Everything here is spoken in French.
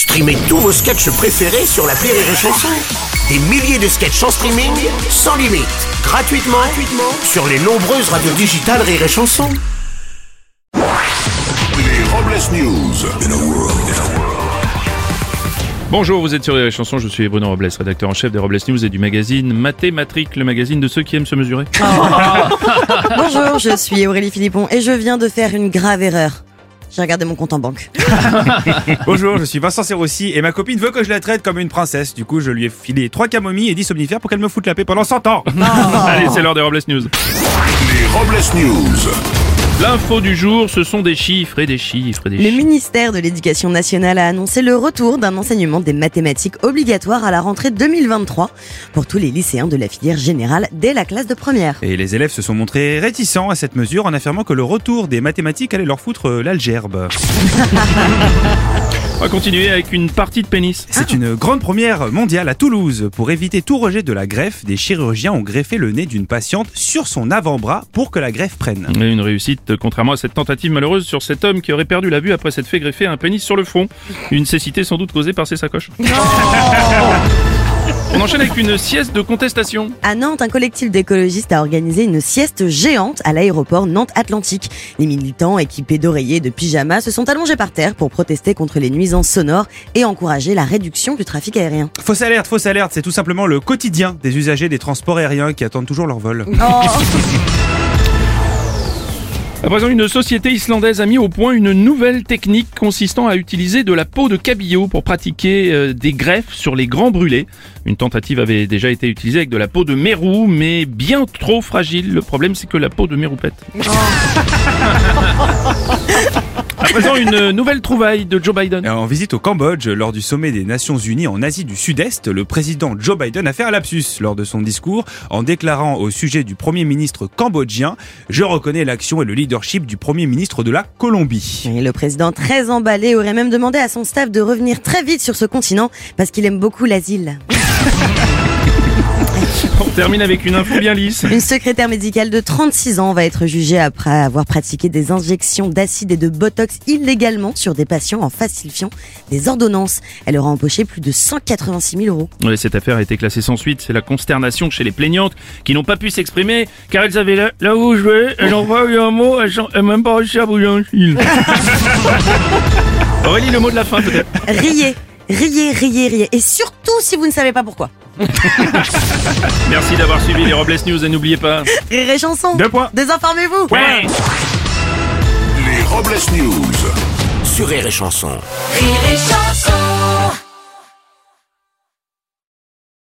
Streamez tous vos sketchs préférés sur la Rire et Chanson. Des milliers de sketchs en streaming, sans limite, gratuitement, gratuitement sur les nombreuses radios digitales Rire et Chanson. Les Robles News. Bonjour, vous êtes sur les chansons, je suis Bruno Robles, rédacteur en chef des Robles News et du magazine Mathématrique, le magazine de ceux qui aiment se mesurer. Bonjour, je suis Aurélie Philippon et je viens de faire une grave erreur. J'ai regardé mon compte en banque. Bonjour, je suis Vincent Serroussi et ma copine veut que je la traite comme une princesse. Du coup, je lui ai filé trois camomilles et 10 somnifères pour qu'elle me foute la paix pendant 100 ans. Allez, c'est l'heure des Robles News. Les Robles News. L'info du jour, ce sont des chiffres et des chiffres et des Le chiffres. ministère de l'Éducation nationale a annoncé le retour d'un enseignement des mathématiques obligatoire à la rentrée 2023 pour tous les lycéens de la filière générale dès la classe de première. Et les élèves se sont montrés réticents à cette mesure en affirmant que le retour des mathématiques allait leur foutre euh, l'algèbre. On va continuer avec une partie de pénis. C'est une grande première mondiale à Toulouse. Pour éviter tout rejet de la greffe, des chirurgiens ont greffé le nez d'une patiente sur son avant-bras pour que la greffe prenne. Et Une réussite, contrairement à cette tentative malheureuse sur cet homme qui aurait perdu la vue après s'être fait greffer un pénis sur le front. Une cécité sans doute causée par ses sacoches. On enchaîne avec une sieste de contestation. À Nantes, un collectif d'écologistes a organisé une sieste géante à l'aéroport Nantes-Atlantique. Les militants équipés d'oreillers et de pyjamas se sont allongés par terre pour protester contre les nuisances sonores et encourager la réduction du trafic aérien. Fausse alerte, fausse alerte, c'est tout simplement le quotidien des usagers des transports aériens qui attendent toujours leur vol. À présent, une société islandaise a mis au point une nouvelle technique consistant à utiliser de la peau de cabillaud pour pratiquer euh, des greffes sur les grands brûlés. Une tentative avait déjà été utilisée avec de la peau de mérou, mais bien trop fragile. Le problème, c'est que la peau de mérou pète. présent, une nouvelle trouvaille de Joe Biden. En visite au Cambodge, lors du sommet des Nations Unies en Asie du Sud-Est, le président Joe Biden a fait un lapsus lors de son discours en déclarant au sujet du premier ministre cambodgien Je reconnais l'action et le leadership du premier ministre de la Colombie. Et le président, très emballé, aurait même demandé à son staff de revenir très vite sur ce continent parce qu'il aime beaucoup l'asile. On termine avec une info bien lisse. Une secrétaire médicale de 36 ans va être jugée après avoir pratiqué des injections d'acide et de botox illégalement sur des patients en falsifiant des ordonnances. Elle aura empoché plus de 186 000 euros. Cette affaire a été classée sans suite. C'est la consternation chez les plaignantes qui n'ont pas pu s'exprimer car elles avaient là, là où je vais, elles n'ont pas eu un mot, elles n'ont même pas réussi à bouger un fil. Aurélie, le mot de la fin peut-être. Riez, riez, riez, riez. Et surtout si vous ne savez pas pourquoi. Merci d'avoir suivi les Robles News et n'oubliez pas. Rire et chanson. Deux points. Désinformez-vous. Ouais. Les Robles News. Sur Rire et Chanson. Rire et chanson